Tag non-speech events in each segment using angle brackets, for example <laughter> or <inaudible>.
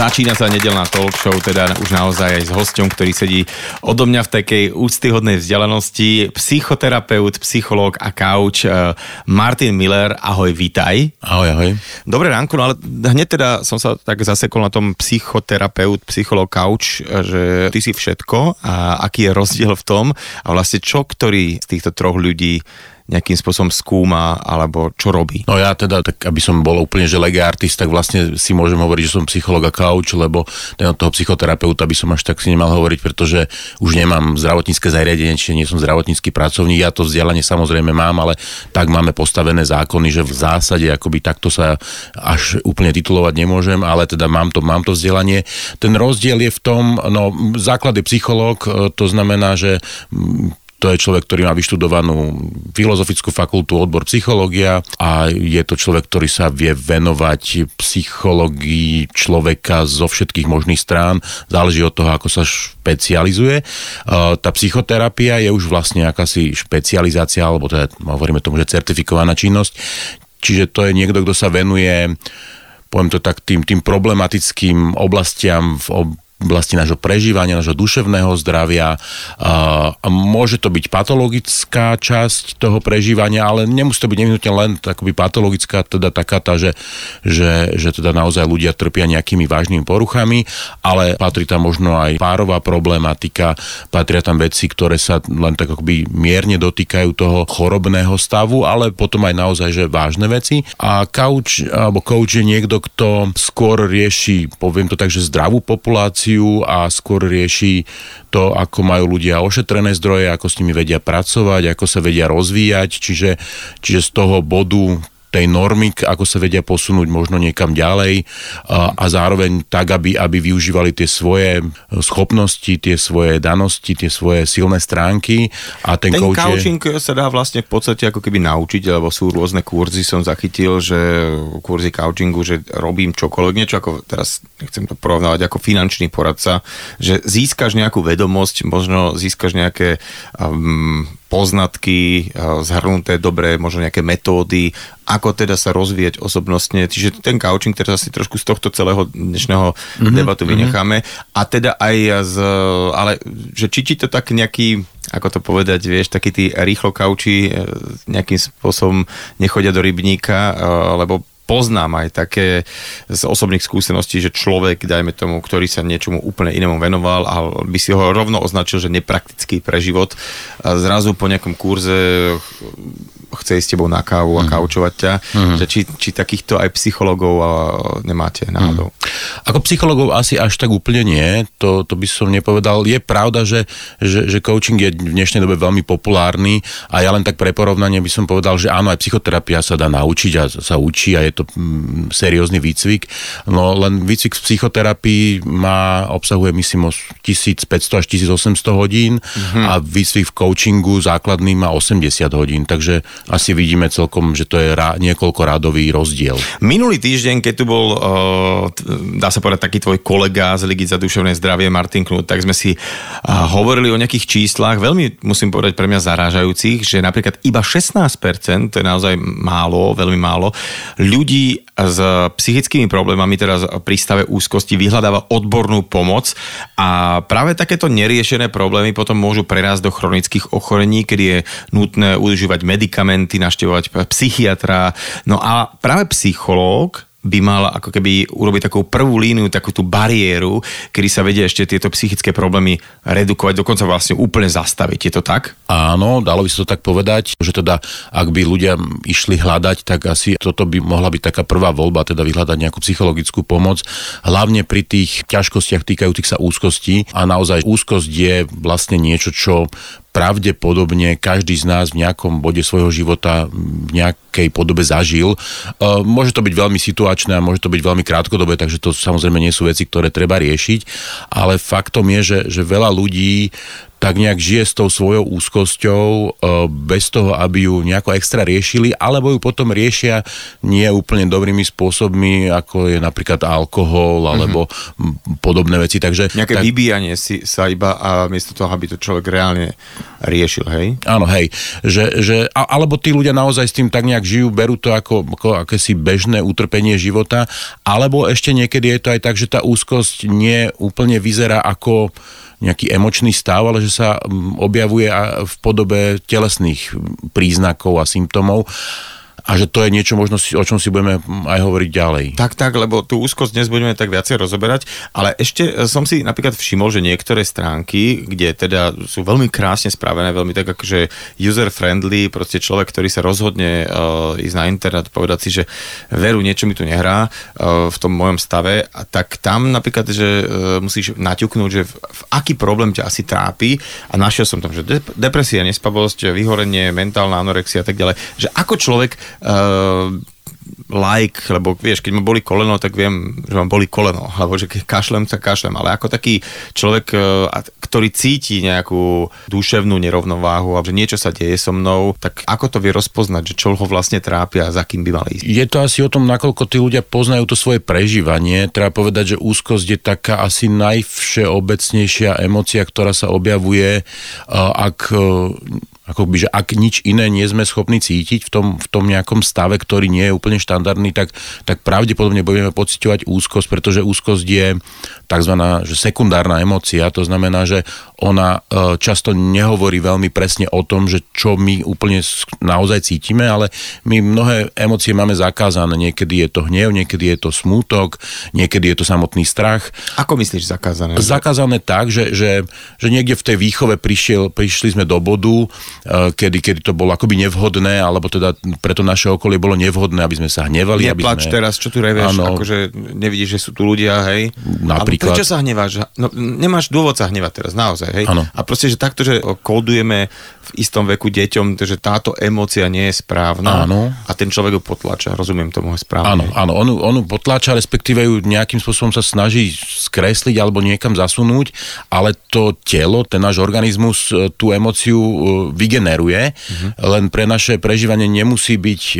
Začína sa nedelná talk show, teda už naozaj aj s hosťom, ktorý sedí odo mňa v takej úctyhodnej vzdialenosti. Psychoterapeut, psychológ a couch eh, Martin Miller. Ahoj, vítaj. Ahoj, ahoj. Dobré ránko, no ale hneď teda som sa tak zasekol na tom psychoterapeut, psychológ, couch, eh, že ty si všetko a aký je rozdiel v tom a vlastne čo ktorý z týchto troch ľudí nejakým spôsobom skúma alebo čo robí? No ja teda, tak aby som bol úplne že lega artist, tak vlastne si môžem hovoriť, že som psycholog a couch, lebo ten od toho psychoterapeuta by som až tak si nemal hovoriť, pretože už nemám zdravotnícke zariadenie, čiže nie som zdravotnícky pracovník. Ja to vzdelanie samozrejme mám, ale tak máme postavené zákony, že v zásade akoby takto sa až úplne titulovať nemôžem, ale teda mám to, mám to vzdelanie. Ten rozdiel je v tom, no základ je psychológ, to znamená, že to je človek, ktorý má vyštudovanú filozofickú fakultu, odbor psychológia a je to človek, ktorý sa vie venovať psychológii človeka zo všetkých možných strán. Záleží od toho, ako sa špecializuje. Tá psychoterapia je už vlastne akási špecializácia, alebo teda hovoríme tomu, že certifikovaná činnosť. Čiže to je niekto, kto sa venuje poviem to tak, tým, tým problematickým oblastiam v oblasti nášho prežívania, nášho duševného zdravia. Môže to byť patologická časť toho prežívania, ale nemusí to byť nevyhnutne len takoby patologická, teda taká tá, že, že, že teda naozaj ľudia trpia nejakými vážnymi poruchami, ale patrí tam možno aj párová problematika, patria tam veci, ktoré sa len tak akoby mierne dotýkajú toho chorobného stavu, ale potom aj naozaj, že vážne veci. A coach, alebo coach je niekto, kto skôr rieši, poviem to tak, že zdravú populáciu, prevenciu a skôr rieši to, ako majú ľudia ošetrené zdroje, ako s nimi vedia pracovať, ako sa vedia rozvíjať, čiže, čiže z toho bodu tej normy, ako sa vedia posunúť možno niekam ďalej a, a zároveň tak, aby, aby využívali tie svoje schopnosti, tie svoje danosti, tie svoje silné stránky. A ten, ten coaching je... sa dá vlastne v podstate ako keby naučiť, lebo sú rôzne kurzy, som zachytil, že kurzy coachingu, že robím čokoľvek, niečo ako teraz nechcem to porovnávať ako finančný poradca, že získaš nejakú vedomosť, možno získaš nejaké um, poznatky, zhrnuté dobré, možno nejaké metódy, ako teda sa rozvíjať osobnostne. Čiže ten coaching teraz asi trošku z tohto celého dnešného mm-hmm, debatu mhm. vynecháme. Mm-hmm. A teda aj z, ale že či ti to tak nejaký ako to povedať, vieš, takí tí rýchlo kauči e, nejakým spôsobom nechodia do rybníka, e, lebo poznám aj také z osobných skúseností, že človek, dajme tomu, ktorý sa niečomu úplne inému venoval a by si ho rovno označil, že nepraktický pre život, a zrazu po nejakom kurze chce ísť s tebou na kávu a mm. kaučovať ťa, mm. že či, či takýchto aj psychologov nemáte náhodou. Mm. Ako psychologov asi až tak úplne nie, to, to by som nepovedal. Je pravda, že, že, že coaching je v dnešnej dobe veľmi populárny a ja len tak pre porovnanie by som povedal, že áno, aj psychoterapia sa dá naučiť a sa učí a je to mm, seriózny výcvik. No len výcvik z psychoterapii má, obsahuje myslím 1500 až 1800 hodín mm-hmm. a výcvik v coachingu základný má 80 hodín, takže asi vidíme celkom, že to je rá, niekoľko rádový rozdiel. Minulý týždeň, keď tu bol, uh, dá sa povedať, taký tvoj kolega z Ligy za duševné zdravie, Martin Knut, tak sme si hovorili o nejakých číslach, veľmi musím povedať pre mňa zarážajúcich, že napríklad iba 16%, to je naozaj málo, veľmi málo, ľudí s psychickými problémami, teraz pri stave úzkosti, vyhľadáva odbornú pomoc a práve takéto neriešené problémy potom môžu prerásť do chronických ochorení, kedy je nutné užívať medikamenty, naštevovať psychiatra. No a práve psychológ by mal ako keby urobiť takú prvú líniu, takú tú bariéru, kedy sa vedia ešte tieto psychické problémy redukovať, dokonca vlastne úplne zastaviť. Je to tak? Áno, dalo by sa to tak povedať, že teda ak by ľudia išli hľadať, tak asi toto by mohla byť taká prvá voľba, teda vyhľadať nejakú psychologickú pomoc, hlavne pri tých ťažkostiach týkajúcich sa úzkosti a naozaj úzkosť je vlastne niečo, čo pravdepodobne každý z nás v nejakom bode svojho života v nejakej podobe zažil. E, môže to byť veľmi situačné a môže to byť veľmi krátkodobé, takže to samozrejme nie sú veci, ktoré treba riešiť, ale faktom je, že, že veľa ľudí tak nejak žije s tou svojou úzkosťou e, bez toho, aby ju nejako extra riešili, alebo ju potom riešia nie úplne dobrými spôsobmi, ako je napríklad alkohol alebo mm-hmm. podobné veci. Takže, Nejaké tak, vybíjanie si sa iba a miesto toho, aby to človek reálne riešil, hej? Áno, hej. Že, že, alebo tí ľudia naozaj s tým tak nejak žijú, berú to ako, ako akési bežné utrpenie života, alebo ešte niekedy je to aj tak, že tá úzkosť nie úplne vyzerá ako nejaký emočný stav, ale že sa mm, objavuje v podobe telesných príznakov a symptómov a že to je niečo možno, o čom si budeme aj hovoriť ďalej. Tak, tak, lebo tú úzkosť dnes budeme tak viacej rozoberať, ale ešte e, som si napríklad všimol, že niektoré stránky, kde teda sú veľmi krásne spravené, veľmi tak akože user-friendly, proste človek, ktorý sa rozhodne uh, ísť na internet, povedať si, že veru, niečo mi tu nehrá uh, v tom mojom stave, a tak tam napríklad, že uh, musíš naťuknúť, že v, v aký problém ťa asi trápi a našiel som tam, že depresia, nespavosť, vyhorenie, mentálna anorexia a tak ďalej, že ako človek like, lebo vieš, keď ma boli koleno, tak viem, že ma boli koleno, <laughs> alebo že keď kašlem, tak kašlem, ale ako taký človek, e, ktorý cíti nejakú duševnú nerovnováhu a že niečo sa deje so mnou, tak ako to vie rozpoznať, že čo ho vlastne trápia a za kým by mali ísť? Je to asi o tom, nakoľko tí ľudia poznajú to svoje prežívanie. Treba povedať, že úzkosť je taká asi najvšeobecnejšia emocia, ktorá sa objavuje, ak akoby, že ak nič iné nie sme schopní cítiť v tom, v tom nejakom stave, ktorý nie je úplne štandardný, tak, tak pravdepodobne budeme pociťovať úzkosť, pretože úzkosť je tzv. Že sekundárna emócia, to znamená, že ona e, často nehovorí veľmi presne o tom, že čo my úplne naozaj cítime, ale my mnohé emócie máme zakázané. Niekedy je to hnev, niekedy je to smútok, niekedy je to samotný strach. Ako myslíš zakázané? Zakázané tak, že, že, že niekde v tej výchove prišiel, prišli sme do bodu, Eh, kedy, kedy to bolo akoby nevhodné, alebo teda pre to naše okolie bolo nevhodné, aby sme sa hnevali. Neplač aby sme... teraz, čo tu revieš, ano, akože nevidíš, že sú tu ľudia, hej? Napríklad. Ale prečo sa hneváš? No, nemáš dôvod sa hnevať teraz, naozaj, hej? Ano. A proste, že takto, že kódujeme v istom veku deťom, že táto emócia nie je správna áno. a ten človek ju potlača, rozumiem tomu správne. Áno, áno, on, on ju potlača, respektíve ju nejakým spôsobom sa snaží skresliť alebo niekam zasunúť, ale to telo, ten náš organizmus eh, tú emóciu vy vygeneruje, uh-huh. len pre naše prežívanie nemusí byť e,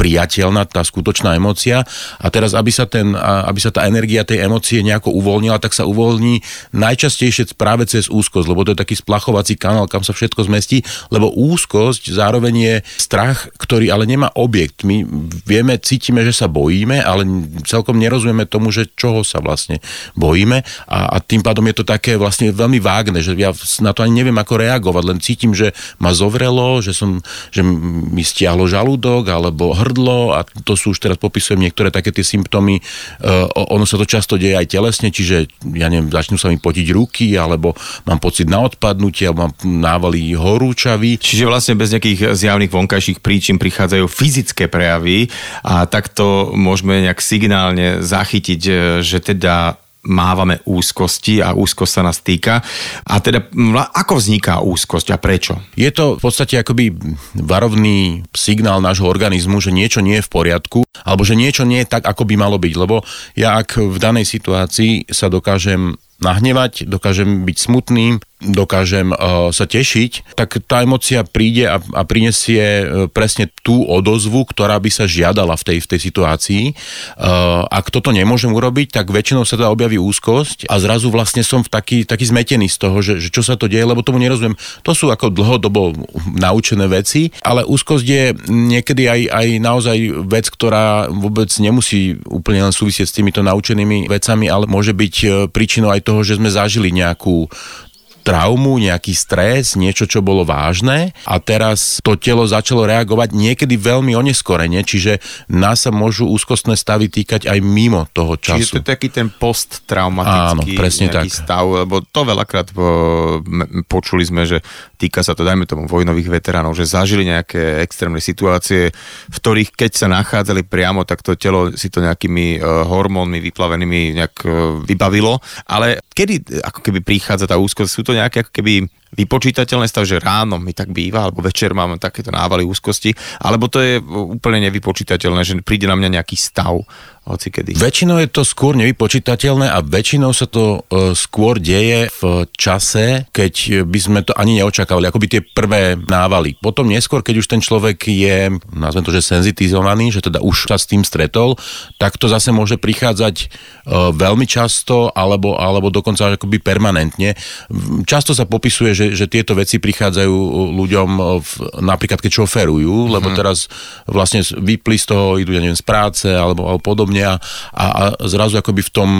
priateľná tá skutočná emócia a teraz, aby sa, ten, aby sa tá energia tej emócie nejako uvoľnila, tak sa uvoľní najčastejšie práve cez úzkosť, lebo to je taký splachovací kanál, kam sa všetko zmestí, lebo úzkosť zároveň je strach, ktorý ale nemá objekt. My vieme, cítime, že sa bojíme, ale celkom nerozumieme tomu, že čoho sa vlastne bojíme a, a tým pádom je to také vlastne veľmi vágne, že ja na to ani neviem ako reagovať, len cítim, že ma zovrelo, že, som, že mi stiahlo žalúdok alebo hrdlo a to sú už teraz popisujem niektoré také tie symptómy. Uh, ono sa to často deje aj telesne, čiže ja neviem, začnú sa mi potiť ruky alebo mám pocit na odpadnutie alebo mám návaly horúčavy. Čiže vlastne bez nejakých zjavných vonkajších príčin prichádzajú fyzické prejavy a takto môžeme nejak signálne zachytiť, že teda mávame úzkosti a úzkosť sa nás týka. A teda ako vzniká úzkosť a prečo? Je to v podstate akoby varovný signál nášho organizmu, že niečo nie je v poriadku, alebo že niečo nie je tak, ako by malo byť. Lebo ja ak v danej situácii sa dokážem nahnevať, dokážem byť smutný, dokážem uh, sa tešiť, tak tá emocia príde a, a prinesie uh, presne tú odozvu, ktorá by sa žiadala v tej, v tej situácii. Uh, ak toto nemôžem urobiť, tak väčšinou sa teda objaví úzkosť a zrazu vlastne som v taký, taký zmetený z toho, že, že čo sa to deje, lebo tomu nerozumiem. To sú ako dlhodobo naučené veci, ale úzkosť je niekedy aj, aj naozaj vec, ktorá vôbec nemusí úplne len súvisieť s týmito naučenými vecami, ale môže byť príčinou aj toho, že sme zažili nejakú traumu, nejaký stres, niečo, čo bolo vážne a teraz to telo začalo reagovať niekedy veľmi oneskorene, čiže nás sa môžu úzkostné stavy týkať aj mimo toho času. Čiže to je taký ten posttraumatický Áno, presne tak. stav, lebo to veľakrát počuli sme, že týka sa to, dajme tomu, vojnových veteránov, že zažili nejaké extrémne situácie, v ktorých keď sa nachádzali priamo, tak to telo si to nejakými uh, hormónmi vyplavenými nejak uh, vybavilo, ale kedy ako keby prichádza tá úzkosť, sú to nejaké ako keby vypočítateľné stav, že ráno mi tak býva, alebo večer mám takéto návaly úzkosti, alebo to je úplne nevypočítateľné, že príde na mňa nejaký stav hoci kedy. Väčšinou je to skôr nevypočítateľné a väčšinou sa to e, skôr deje v čase, keď by sme to ani neočakávali, akoby tie prvé návaly. Potom neskôr, keď už ten človek je, nazvem to, že senzitizovaný, že teda už sa s tým stretol, tak to zase môže prichádzať e, veľmi často alebo, alebo dokonca akoby permanentne. Často sa popisuje, že, že tieto veci prichádzajú ľuďom v, napríklad keď šoferujú, lebo mhm. teraz vlastne vypli z toho, idú, ja neviem, z práce alebo, alebo podobne a, a, a zrazu akoby v tom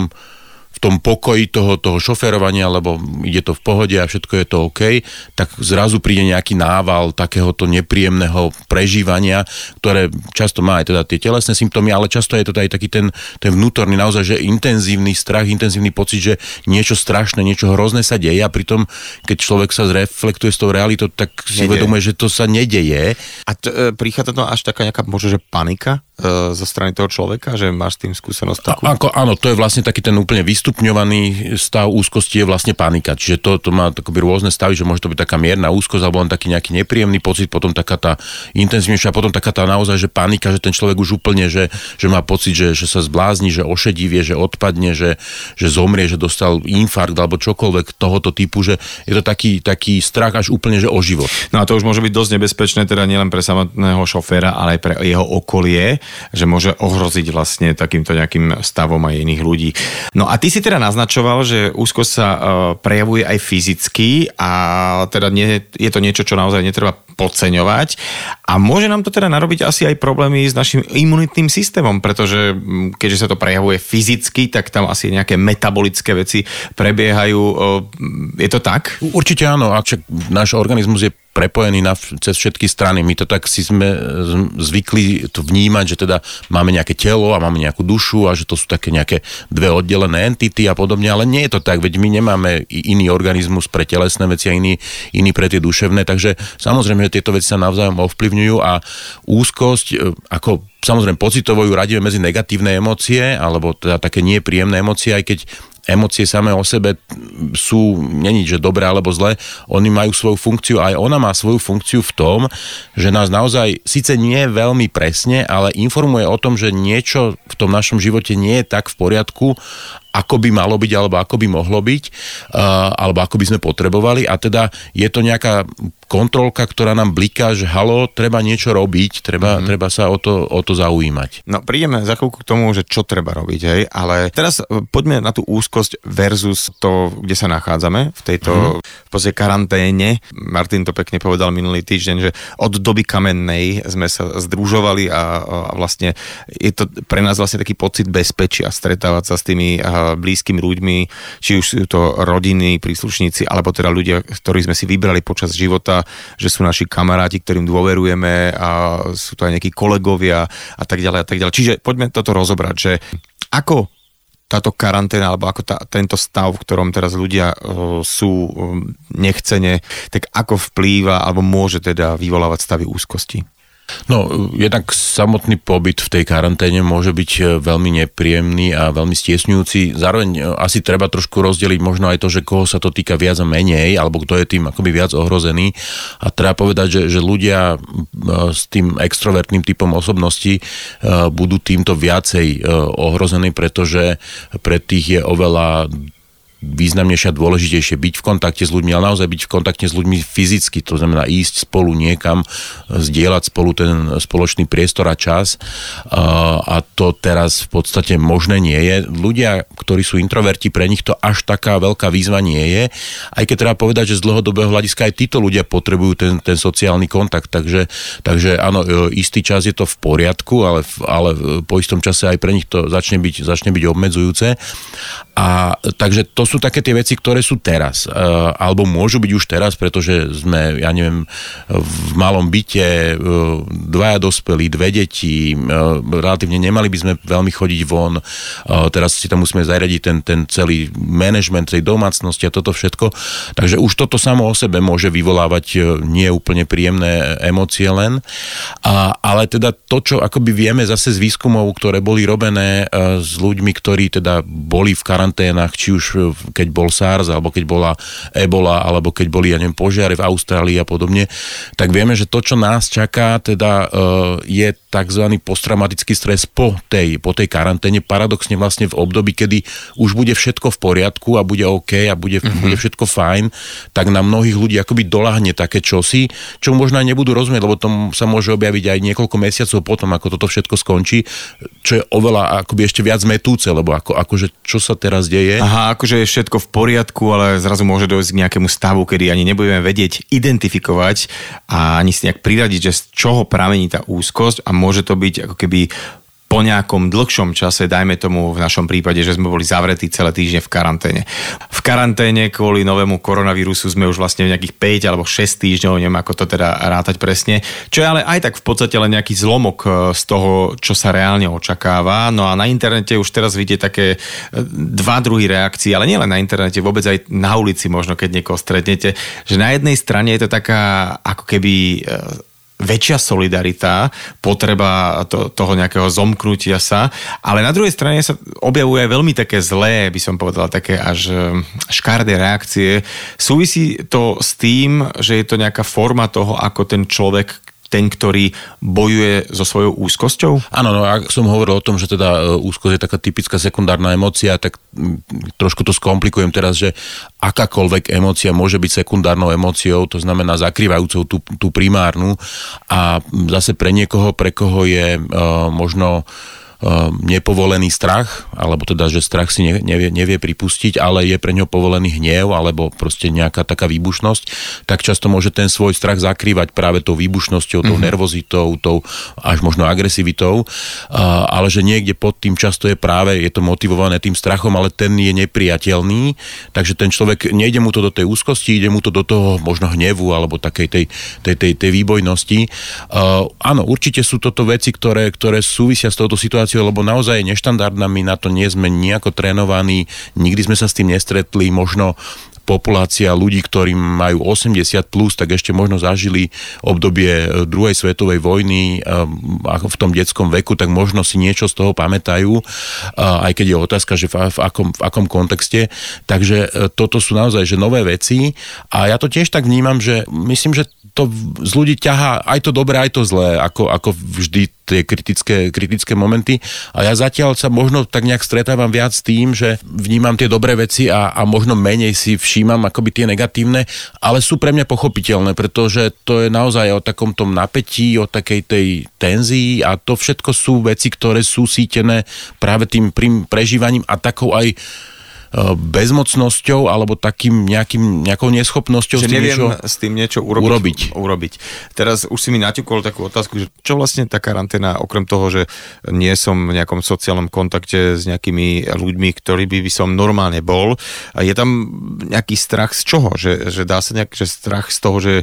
v tom pokoji toho, toho šoferovania, lebo ide to v pohode a všetko je to OK, tak zrazu príde nejaký nával takéhoto nepríjemného prežívania, ktoré často má aj teda tie telesné symptómy, ale často je to aj taký ten, ten vnútorný naozaj, že intenzívny strach, intenzívny pocit, že niečo strašné, niečo hrozné sa deje a pritom, keď človek sa zreflektuje s tou realitou, tak si Nedeje. uvedomuje, že to sa nedeje. A t- e, prichádza to až taká nejaká možno, že panika zo strany toho človeka, že máš s tým skúsenosť takú? A, ako, áno, to je vlastne taký ten úplne vystupňovaný stav úzkosti je vlastne panika. Čiže to, to má takoby rôzne stavy, že môže to byť taká mierna úzkosť alebo len taký nejaký nepríjemný pocit, potom taká tá intenzívnejšia, potom taká tá naozaj, že panika, že ten človek už úplne, že, že má pocit, že, že sa zblázni, že ošedivie, že odpadne, že, že zomrie, že dostal infarkt alebo čokoľvek tohoto typu, že je to taký, taký strach až úplne, že o život. No a to už môže byť dosť nebezpečné, teda nielen pre samotného šoféra, ale aj pre jeho okolie, že môže ohroziť vlastne takýmto nejakým stavom aj iných ľudí. No a ty si teda naznačoval, že úzkosť sa uh, prejavuje aj fyzicky a teda nie, je to niečo, čo naozaj netreba podceňovať a môže nám to teda narobiť asi aj problémy s našim imunitným systémom, pretože keďže sa to prejavuje fyzicky, tak tam asi nejaké metabolické veci prebiehajú. Uh, je to tak? Určite áno, a náš organizmus je prepojený na, cez všetky strany. My to tak si sme e, zvykli to vnímať, že teda máme nejaké telo a máme nejakú dušu a že to sú také nejaké dve oddelené entity a podobne, ale nie je to tak, veď my nemáme iný organizmus pre telesné veci a iný, iný pre tie duševné, takže samozrejme, že tieto veci sa navzájom ovplyvňujú a úzkosť, e, ako samozrejme pocitovo ju radíme medzi negatívne emócie, alebo teda také nepríjemné emócie, aj keď emócie samé o sebe sú, není, že dobré alebo zlé, oni majú svoju funkciu, aj ona má svoju funkciu v tom, že nás naozaj síce nie veľmi presne, ale informuje o tom, že niečo v tom našom živote nie je tak v poriadku ako by malo byť, alebo ako by mohlo byť, uh, alebo ako by sme potrebovali a teda je to nejaká kontrolka, ktorá nám bliká, že halo, treba niečo robiť, treba, mm-hmm. treba sa o to, o to zaujímať. No prídeme za chvíľku k tomu, že čo treba robiť, hej, ale teraz e, poďme na tú úzkosť versus to, kde sa nachádzame, v tejto mm-hmm. v karanténe. Martin to pekne povedal minulý týždeň, že od doby kamennej sme sa združovali a, a vlastne je to pre nás vlastne taký pocit bezpečia stretávať sa s tými blízkymi ľuďmi, či už sú to rodiny, príslušníci, alebo teda ľudia, ktorých sme si vybrali počas života že sú naši kamaráti, ktorým dôverujeme a sú to aj nejakí kolegovia a tak ďalej a tak ďalej. Čiže poďme toto rozobrať, že ako táto karanténa alebo ako tá, tento stav, v ktorom teraz ľudia uh, sú um, nechcene, tak ako vplýva alebo môže teda vyvolávať stavy úzkosti? No, jednak samotný pobyt v tej karanténe môže byť e, veľmi nepríjemný a veľmi stiesňujúci. Zároveň e, asi treba trošku rozdeliť možno aj to, že koho sa to týka viac a menej, alebo kto je tým akoby viac ohrozený. A treba povedať, že, že ľudia e, s tým extrovertným typom osobnosti budú týmto viacej ohrození, pretože pre tých je oveľa významnejšie a dôležitejšie byť v kontakte s ľuďmi, ale naozaj byť v kontakte s ľuďmi fyzicky, to znamená ísť spolu niekam, zdieľať spolu ten spoločný priestor a čas a to teraz v podstate možné nie je. Ľudia, ktorí sú introverti, pre nich to až taká veľká výzva nie je, aj keď treba povedať, že z dlhodobého hľadiska aj títo ľudia potrebujú ten, ten sociálny kontakt, takže, takže áno, e, istý čas je to v poriadku, ale, ale po istom čase aj pre nich to začne byť, začne byť obmedzujúce. A takže to sú také tie veci, ktoré sú teraz. Uh, alebo môžu byť už teraz, pretože sme, ja neviem, v malom byte, uh, dvaja dospelí, dve deti, uh, relatívne nemali by sme veľmi chodiť von. Teraz si tam musíme zariadiť ten, ten celý manažment tej domácnosti a toto všetko. Takže už toto samo o sebe môže vyvolávať nie úplne príjemné emócie len. A, ale teda to, čo akoby vieme zase z výskumov, ktoré boli robené s ľuďmi, ktorí teda boli v karanténach, či už keď bol SARS, alebo keď bola Ebola, alebo keď boli, ja neviem, požiare v Austrálii a podobne, tak vieme, že to, čo nás čaká, teda je tzv. posttraumatický stres po tej, po tej karanténe, paradoxne vlastne v období, kedy už bude všetko v poriadku a bude OK a bude, mm-hmm. bude všetko fajn, tak na mnohých ľudí akoby dolahne také čosi, čo možno aj nebudú rozumieť, lebo to sa môže objaviť aj niekoľko mesiacov potom, ako toto všetko skončí, čo je oveľa akoby ešte viac metúce, lebo ako, akože čo sa teraz deje. Aha, akože všetko v poriadku, ale zrazu môže dojsť k nejakému stavu, kedy ani nebudeme vedieť identifikovať a ani si nejak priradiť, že z čoho pramení tá úzkosť a môže to byť ako keby po nejakom dlhšom čase, dajme tomu v našom prípade, že sme boli zavretí celé týždne v karanténe. V karanténe kvôli novému koronavírusu sme už vlastne nejakých 5 alebo 6 týždňov, neviem ako to teda rátať presne, čo je ale aj tak v podstate len nejaký zlomok e, z toho, čo sa reálne očakáva. No a na internete už teraz vidíte také e, dva druhy reakcií, ale nielen na internete, vôbec aj na ulici možno, keď niekoho stretnete, že na jednej strane je to taká ako keby e, väčšia solidarita, potreba to, toho nejakého zomknutia sa, ale na druhej strane sa objavuje veľmi také zlé, by som povedal, také až škardé reakcie. Súvisí to s tým, že je to nejaká forma toho, ako ten človek ten, ktorý bojuje so svojou úzkosťou? Áno, no ak som hovoril o tom, že teda e, úzkosť je taká typická sekundárna emócia, tak trošku to skomplikujem teraz, že akákoľvek emócia môže byť sekundárnou emóciou, to znamená zakrývajúcou tú, tú primárnu a zase pre niekoho, pre koho je uh, možno uh, nepovolený strach, alebo teda, že strach si nevie, nevie pripustiť, ale je pre ňo povolený hnev, alebo proste nejaká taká výbušnosť, tak často môže ten svoj strach zakrývať práve tou výbušnosťou, tou mm-hmm. nervozitou, tou až možno agresivitou, ale že niekde pod tým často je práve, je to motivované tým strachom, ale ten je nepriateľný, takže ten človek, nejde mu to do tej úzkosti, ide mu to do toho možno hnevu, alebo takej tej, tej, tej, tej výbojnosti. Áno, určite sú toto veci, ktoré, ktoré súvisia s touto situáciou situáciu, lebo naozaj je neštandardná, my na to nie sme nejako trénovaní, nikdy sme sa s tým nestretli, možno populácia ľudí, ktorí majú 80 plus, tak ešte možno zažili obdobie e, druhej svetovej vojny v tom detskom veku, tak možno si niečo z toho pamätajú, aj keď je otázka, že v, v, akom, v akom kontexte. Takže e, toto sú naozaj že nové veci a ja to tiež tak vnímam, že myslím, že to z ľudí ťahá aj to dobré, aj to zlé, ako, ako vždy tie kritické, kritické momenty. A ja zatiaľ sa možno tak nejak stretávam viac s tým, že vnímam tie dobré veci a, a možno menej si všímam akoby tie negatívne, ale sú pre mňa pochopiteľné, pretože to je naozaj o takom tom napätí, o takej tej tenzii a to všetko sú veci, ktoré sú sítené práve tým prežívaním a takou aj bezmocnosťou alebo takým nejakým, nejakou neschopnosťou že s tým neviem niečo, s tým niečo urobiť, urobiť. urobiť. Teraz už si mi naťukol takú otázku, že čo vlastne tá karanténa, okrem toho, že nie som v nejakom sociálnom kontakte s nejakými ľuďmi, ktorí by, by som normálne bol, je tam nejaký strach z čoho? Že, že dá sa nejak, že strach z toho, že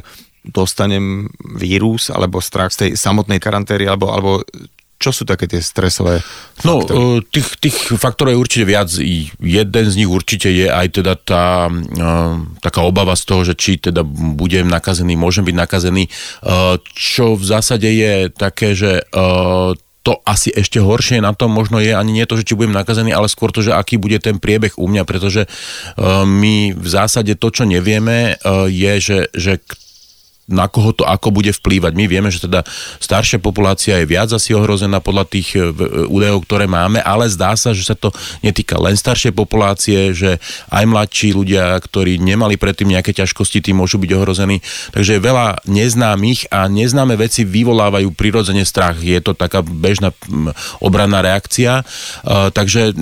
dostanem vírus, alebo strach z tej samotnej karantéry, alebo, alebo čo sú také tie stresové No, faktory? E, tých, tých faktorov je určite viac. Jeden z nich určite je aj teda tá uh, taká obava z toho, že či teda budem nakazený, môžem byť nakazený, uh, čo v zásade je také, že to asi ešte horšie na tom možno je ani nie to, že či budem nakazený, ale skôr to, že aký bude ten priebeh u mňa, pretože my v zásade to, čo nevieme, je, že, že na koho to ako bude vplývať. My vieme, že teda staršia populácia je viac asi ohrozená podľa tých e, e, údajov, ktoré máme, ale zdá sa, že sa to netýka len staršej populácie, že aj mladší ľudia, ktorí nemali predtým nejaké ťažkosti, tí môžu byť ohrození. Takže je veľa neznámych a neznáme veci vyvolávajú prirodzene strach. Je to taká bežná obranná reakcia. Uh, takže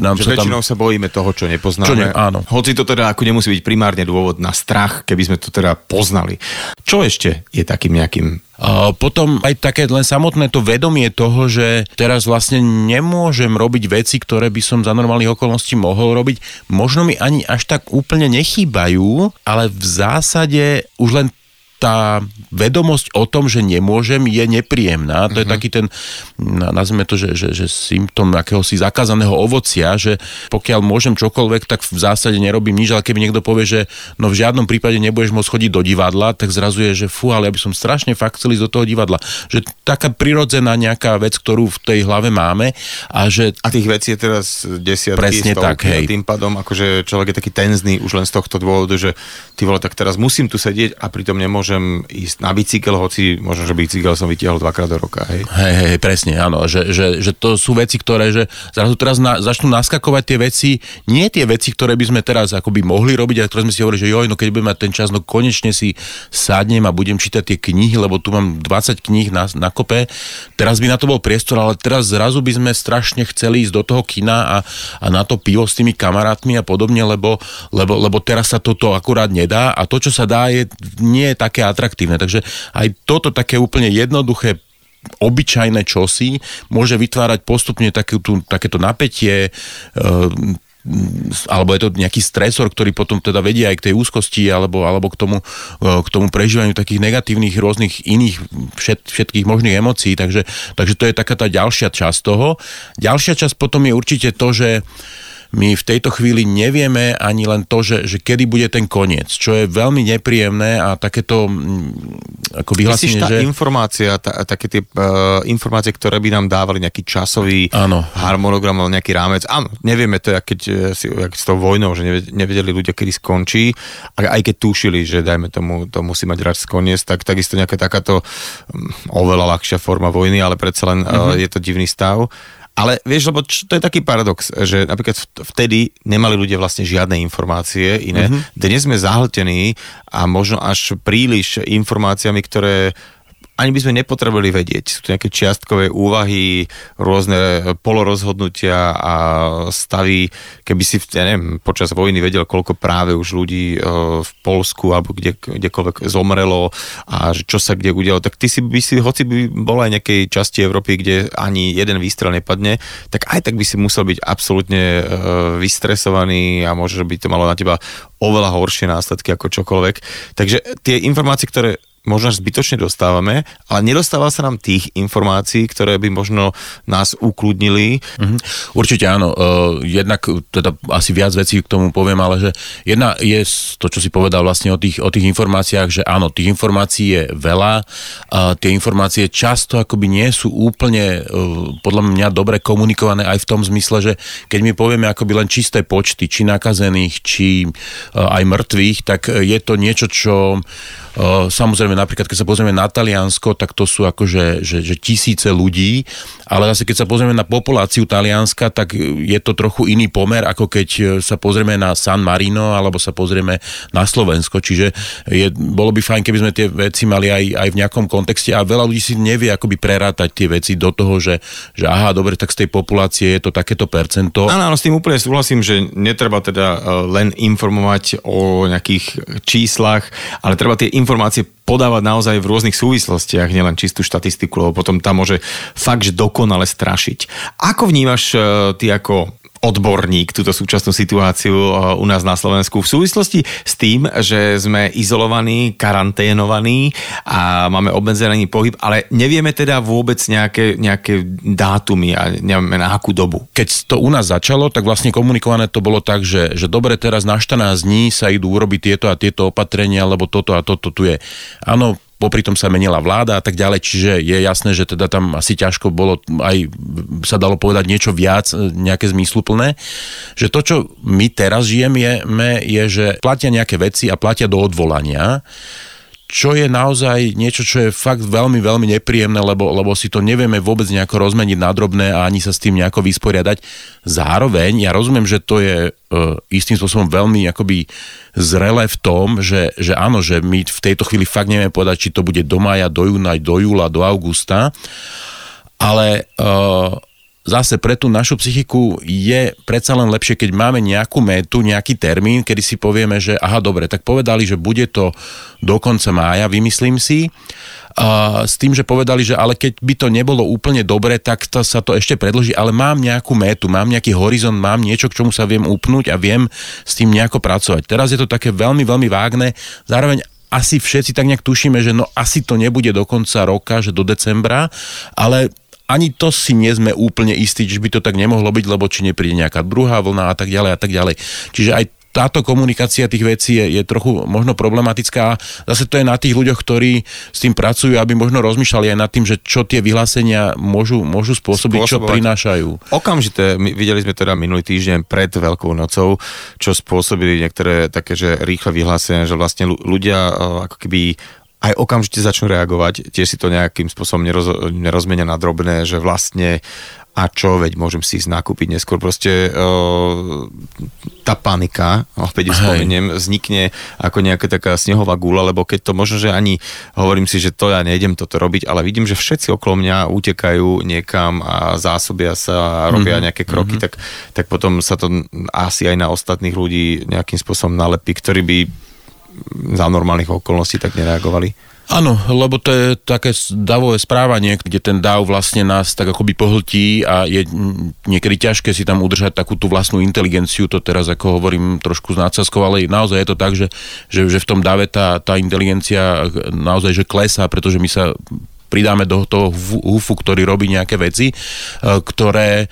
nám že sa tam... sa bojíme toho, čo nepoznáme. Čo ne, áno. Hoci to teda ako nemusí byť primárne dôvod na strach, keby sme to teda poznali. Čo ešte je takým nejakým? Potom aj také len samotné to vedomie toho, že teraz vlastne nemôžem robiť veci, ktoré by som za normálnych okolností mohol robiť, možno mi ani až tak úplne nechýbajú, ale v zásade už len tá vedomosť o tom, že nemôžem, je nepríjemná. To uh-huh. je mhm. taký ten, nazvime to, že, že, že symptom akéhosi zakázaného ovocia, že pokiaľ môžem čokoľvek, tak v zásade nerobím nič, ale keby niekto povie, že no v žiadnom prípade nebudeš môcť chodiť do divadla, tak zrazu je, že fú, ale ja by som strašne fakt chcel ísť do toho divadla. Že taká prirodzená nejaká vec, ktorú v tej hlave máme a že... A tých vecí je teraz desiatky, Presne stovky, tak, hej. A tým pádom akože človek je taký tenzný už len z tohto dôvodu, že ty vole, tak teraz musím tu sedieť a pritom nemôžem ísť na bicykel, hoci možno, že bicykel som vytiahol dvakrát do roka. Hej, hej, hej presne, áno. Že, že, že, to sú veci, ktoré že zrazu teraz na, začnú naskakovať tie veci, nie tie veci, ktoré by sme teraz akoby mohli robiť, ale ktoré sme si hovorili, že joj, no keď budem mať ten čas, no konečne si sadnem a budem čítať tie knihy, lebo tu mám 20 kníh na, na kope. Teraz by na to bol priestor, ale teraz zrazu by sme strašne chceli ísť do toho kina a, a na to pivo s tými kamarátmi a podobne, lebo, lebo, lebo teraz sa toto akurát nedá a to, čo sa dá, je, nie je také atraktívne. Takže aj toto také úplne jednoduché obyčajné čosi môže vytvárať postupne takú, takéto napätie, e, alebo je to nejaký stresor, ktorý potom teda vedie aj k tej úzkosti alebo, alebo k, tomu, e, k tomu prežívaniu takých negatívnych rôznych iných všet, všetkých možných emócií. Takže, takže to je taká tá ďalšia časť toho. Ďalšia časť potom je určite to, že my v tejto chvíli nevieme ani len to, že, že kedy bude ten koniec, čo je veľmi nepríjemné a takéto mm, ako vyhlásenie, tá že... informácia, tá, také tie uh, informácie, ktoré by nám dávali nejaký časový áno. harmonogram alebo nejaký rámec. Áno, nevieme to, keď e, si, jak s tou vojnou, že nevedeli ľudia, kedy skončí, a aj keď tušili, že dajme tomu, to musí mať rád koniec, tak takisto nejaká takáto um, oveľa ľahšia forma vojny, ale predsa len uh-huh. uh, je to divný stav. Ale vieš, lebo čo, to je taký paradox, že napríklad vtedy nemali ľudia vlastne žiadne informácie iné. Mm-hmm. Dnes sme zahltení a možno až príliš informáciami, ktoré ani by sme nepotrebovali vedieť. Sú to nejaké čiastkové úvahy, rôzne polorozhodnutia a stavy. Keby si, ja neviem, počas vojny vedel, koľko práve už ľudí e, v Polsku alebo kde, kdekoľvek zomrelo a čo sa kde udialo, tak ty si by si, hoci by bola aj nejakej časti Európy, kde ani jeden výstrel nepadne, tak aj tak by si musel byť absolútne e, vystresovaný a možno by to malo na teba oveľa horšie následky ako čokoľvek. Takže tie informácie, ktoré možno zbytočne dostávame, ale nedostáva sa nám tých informácií, ktoré by možno nás ukludnili. Mm-hmm. Určite áno. Uh, jednak teda asi viac vecí k tomu poviem, ale že jedna je to, čo si povedal vlastne o tých, o tých informáciách, že áno, tých informácií je veľa. Uh, tie informácie často akoby nie sú úplne podľa mňa dobre komunikované aj v tom zmysle, že keď my povieme akoby len čisté počty, či nakazených, či aj mŕtvych, tak je to niečo, čo samozrejme napríklad keď sa pozrieme na Taliansko, tak to sú akože že, že tisíce ľudí, ale zase keď sa pozrieme na populáciu Talianska, tak je to trochu iný pomer, ako keď sa pozrieme na San Marino alebo sa pozrieme na Slovensko, čiže je, bolo by fajn, keby sme tie veci mali aj, aj v nejakom kontexte a veľa ľudí si nevie akoby prerátať tie veci do toho, že, že aha, dobre, tak z tej populácie je to takéto percento. Áno, áno, s tým úplne súhlasím, že netreba teda e, len informovať o nejakých číslach, ale treba tie informácie podávať naozaj v rôznych súvislostiach, nielen čistú štatistiku, lebo potom tam môže fakt, že dokonale strašiť. Ako vnímaš uh, ty ako odborník túto súčasnú situáciu eh, u nás na Slovensku v súvislosti s tým, že sme izolovaní, karanténovaní a máme obmedzený pohyb, ale nevieme teda vôbec nejaké, nejaké dátumy a nevieme na akú dobu. Keď to u nás začalo, tak vlastne komunikované to bolo tak, že, že dobre, teraz na 14 dní sa idú urobiť tieto a tieto opatrenia, lebo toto a toto tu je. Áno, popri tom sa menila vláda a tak ďalej, čiže je jasné, že teda tam asi ťažko bolo aj sa dalo povedať niečo viac, nejaké zmysluplné, že to, čo my teraz žijeme, je, že platia nejaké veci a platia do odvolania čo je naozaj niečo, čo je fakt veľmi, veľmi nepríjemné, lebo, lebo si to nevieme vôbec nejako rozmeniť na drobné a ani sa s tým nejako vysporiadať. Zároveň ja rozumiem, že to je e, istým spôsobom veľmi akoby zrelé v tom, že, že áno, že my v tejto chvíli fakt nevieme povedať, či to bude do maja, do júna, do júla, do augusta, ale e, zase pre tú našu psychiku je predsa len lepšie, keď máme nejakú metu, nejaký termín, kedy si povieme, že aha, dobre, tak povedali, že bude to do konca mája, vymyslím si, a s tým, že povedali, že ale keď by to nebolo úplne dobre, tak to, sa to ešte predlží, ale mám nejakú métu, mám nejaký horizont, mám niečo, k čomu sa viem upnúť a viem s tým nejako pracovať. Teraz je to také veľmi, veľmi vágne, zároveň asi všetci tak nejak tušíme, že no asi to nebude do konca roka, že do decembra, ale ani to si nie sme úplne istí, že by to tak nemohlo byť, lebo či nepríde nejaká druhá vlna a tak ďalej a tak ďalej. Čiže aj táto komunikácia tých vecí je, je trochu možno problematická. Zase to je na tých ľuďoch, ktorí s tým pracujú, aby možno rozmýšľali aj nad tým, že čo tie vyhlásenia môžu, môžu spôsobiť, Spôsobovať. čo prinášajú. Okamžite, my, videli sme teda minulý týždeň pred Veľkou nocou, čo spôsobili niektoré také, že rýchle vyhlásenia, že vlastne ľudia e, ako keby aj okamžite začnú reagovať, tiež si to nejakým spôsobom neroz, nerozmenia na drobné, že vlastne a čo, veď môžem si ísť nakúpiť neskôr. Proste uh, tá panika, opäť spomeniem, vznikne ako nejaká taká snehová gula, lebo keď to možno, že ani hovorím si, že to ja nejdem toto robiť, ale vidím, že všetci okolo mňa utekajú niekam a zásobia sa a robia mm-hmm. nejaké kroky, mm-hmm. tak, tak potom sa to asi aj na ostatných ľudí nejakým spôsobom nalepí, ktorí by za normálnych okolností tak nereagovali. Áno, lebo to je také davové správanie, kde ten dáv vlastne nás tak akoby pohltí a je niekedy ťažké si tam udržať takú tú vlastnú inteligenciu, to teraz ako hovorím trošku s nácazkou, ale naozaj je to tak, že, že, že v tom dáve tá, tá inteligencia naozaj že klesá, pretože my sa pridáme do toho hufu, ktorý robí nejaké veci, e, ktoré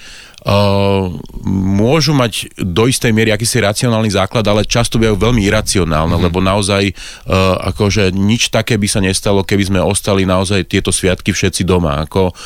môžu mať do istej miery akýsi racionálny základ, ale často bývajú veľmi iracionálne, mm-hmm. lebo naozaj uh, akože nič také by sa nestalo, keby sme ostali naozaj tieto sviatky všetci doma. Ako,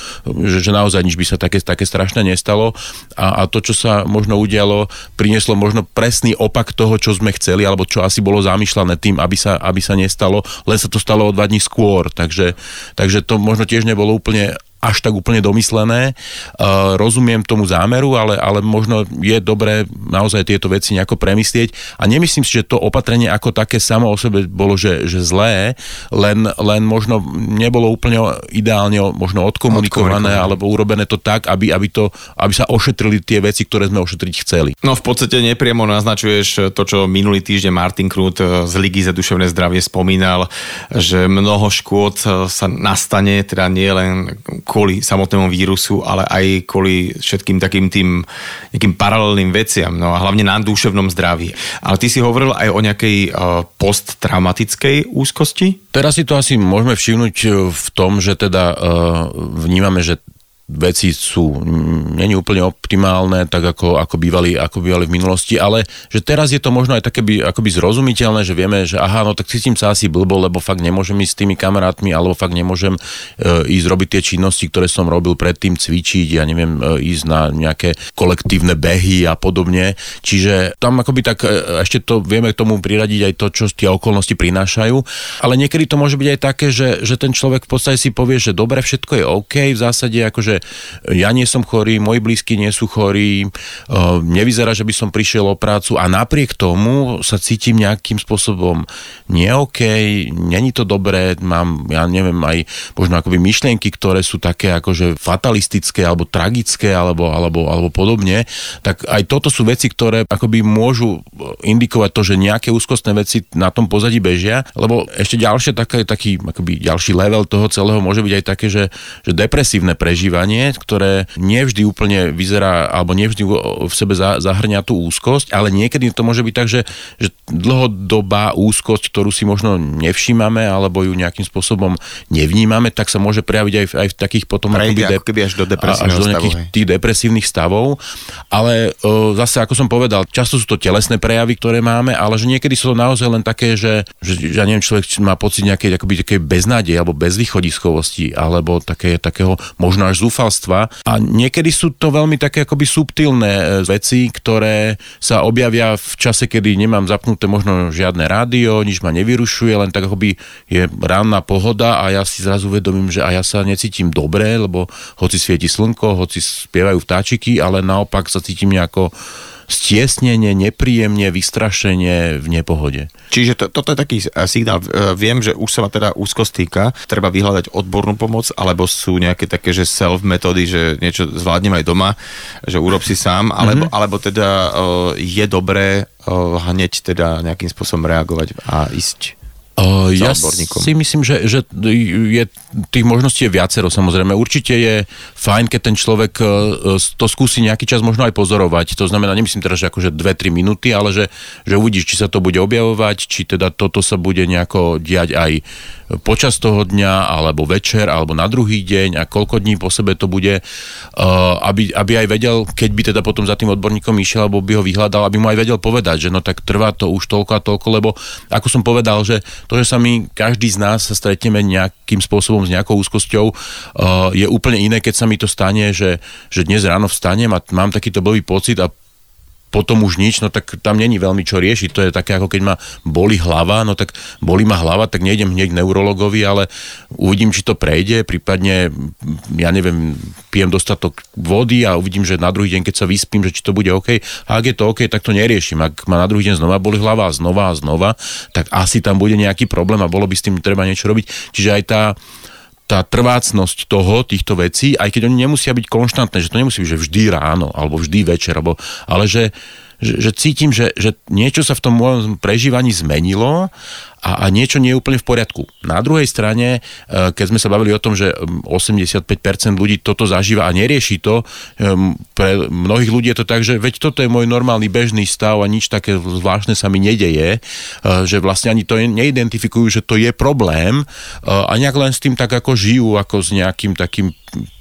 že, že naozaj nič by sa také, také strašné nestalo a, a to, čo sa možno udialo, prinieslo možno presný opak toho, čo sme chceli, alebo čo asi bolo zamýšľané tým, aby sa, aby sa nestalo, len sa to stalo o dva dní skôr. Takže, takže to možno tiež nebolo úplne až tak úplne domyslené. Uh, rozumiem tomu zámeru, ale, ale možno je dobré naozaj tieto veci nejako premyslieť. A nemyslím si, že to opatrenie ako také samo o sebe bolo, že, že zlé, len, len možno nebolo úplne ideálne možno odkomunikované, alebo urobené to tak, aby, aby, to, aby sa ošetrili tie veci, ktoré sme ošetriť chceli. No v podstate nepriamo naznačuješ to, čo minulý týždeň Martin Krút z Ligy za duševné zdravie spomínal, že mnoho škôd sa nastane, teda nie len kvôli samotnému vírusu, ale aj kvôli všetkým takým tým nejakým paralelným veciam, no a hlavne na duševnom zdraví. Ale ty si hovoril aj o nejakej uh, posttraumatickej úzkosti? Teraz si to asi môžeme všimnúť v tom, že teda uh, vnímame, že veci sú není úplne optimálne, tak ako, ako, bývali, ako bývali v minulosti, ale že teraz je to možno aj také by, akoby zrozumiteľné, že vieme, že aha, no tak cítim sa asi blbo, lebo fakt nemôžem ísť s tými kamarátmi, alebo fakt nemôžem e, ísť robiť tie činnosti, ktoré som robil predtým, cvičiť, ja neviem, e, ísť na nejaké kolektívne behy a podobne. Čiže tam akoby tak e, ešte to vieme k tomu priradiť aj to, čo tie okolnosti prinášajú, ale niekedy to môže byť aj také, že, že ten človek v podstate si povie, že dobre, všetko je OK, v zásade akože ja nie som chorý, moji blízky nie sú chorí, e, nevyzerá, že by som prišiel o prácu a napriek tomu sa cítim nejakým spôsobom nie OK, není to dobré, mám, ja neviem, aj možno akoby myšlienky, ktoré sú také akože fatalistické alebo tragické alebo, alebo, alebo podobne, tak aj toto sú veci, ktoré akoby môžu indikovať to, že nejaké úzkostné veci na tom pozadí bežia, lebo ešte ďalšie také, taký akoby ďalší level toho celého môže byť aj také, že, že depresívne prežívanie správanie, ktoré nevždy úplne vyzerá, alebo nevždy v sebe zahrňa tú úzkosť, ale niekedy to môže byť tak, že, že dlhodobá úzkosť, ktorú si možno nevšímame, alebo ju nejakým spôsobom nevnímame, tak sa môže prejaviť aj v, aj v takých potom Prejde, ako keby až do, až do nejakých stavu, tých depresívnych stavov. Ale o, zase, ako som povedal, často sú to telesné prejavy, ktoré máme, ale že niekedy sú to naozaj len také, že, že ja neviem, človek má pocit nejakej akoby, takej beznádeje alebo bezvýchodiskovosti, alebo také, takého možno až zúfalstva zúfalstva a niekedy sú to veľmi také akoby subtilné e, veci, ktoré sa objavia v čase, kedy nemám zapnuté možno žiadne rádio, nič ma nevyrušuje, len tak akoby je ranná pohoda a ja si zrazu uvedomím, že a ja sa necítim dobre, lebo hoci svieti slnko, hoci spievajú vtáčiky, ale naopak sa cítim nejako stiesnenie, nepríjemne, vystrašenie v nepohode. Čiže to, toto je taký eh, signál. Eh, viem, že už sa ma teda úzkosť týka, treba vyhľadať odbornú pomoc, alebo sú nejaké také, že self metódy, že niečo zvládnem aj doma, že urob si sám, alebo, mm-hmm. alebo teda uh, je dobré hneď teda nejakým spôsobom reagovať a ísť Uh, ja odborníkom? si myslím, že, že je, tých možností je viacero samozrejme. Určite je fajn, keď ten človek uh, to skúsi nejaký čas možno aj pozorovať. To znamená, nemyslím teraz, že akože 2-3 minúty, ale že, že uvidíš, či sa to bude objavovať, či teda toto sa bude nejako diať aj počas toho dňa, alebo večer, alebo na druhý deň a koľko dní po sebe to bude, uh, aby, aby aj vedel, keď by teda potom za tým odborníkom išiel, alebo by ho vyhľadal, aby mu aj vedel povedať, že no tak trvá to už toľko a toľko, lebo ako som povedal, že to, že sa my, každý z nás stretneme nejakým spôsobom s nejakou úzkosťou, uh, je úplne iné, keď sa mi to stane, že, že dnes ráno vstanem a mám takýto blbý pocit a potom už nič, no tak tam není veľmi čo riešiť. To je také, ako keď ma boli hlava, no tak boli ma hlava, tak nejdem hneď k neurologovi, ale uvidím, či to prejde, prípadne, ja neviem, pijem dostatok vody a uvidím, že na druhý deň, keď sa vyspím, že či to bude OK. A ak je to OK, tak to neriešim. Ak ma na druhý deň znova boli hlava a znova a znova, tak asi tam bude nejaký problém a bolo by s tým treba niečo robiť. Čiže aj tá, tá trvácnosť toho, týchto vecí, aj keď oni nemusia byť konštantné, že to nemusí byť, že vždy ráno, alebo vždy večer, alebo, ale že, že, že cítim, že, že niečo sa v tom môjom prežívaní zmenilo a, a niečo nie je úplne v poriadku. Na druhej strane, e, keď sme sa bavili o tom, že 85% ľudí toto zažíva a nerieši to, pre mnohých ľudí je to tak, že veď toto je môj normálny bežný stav a nič také zvláštne sa mi nedeje, e, že vlastne ani to neidentifikujú, že to je problém e, a nejak len s tým tak ako žijú, ako s nejakým takým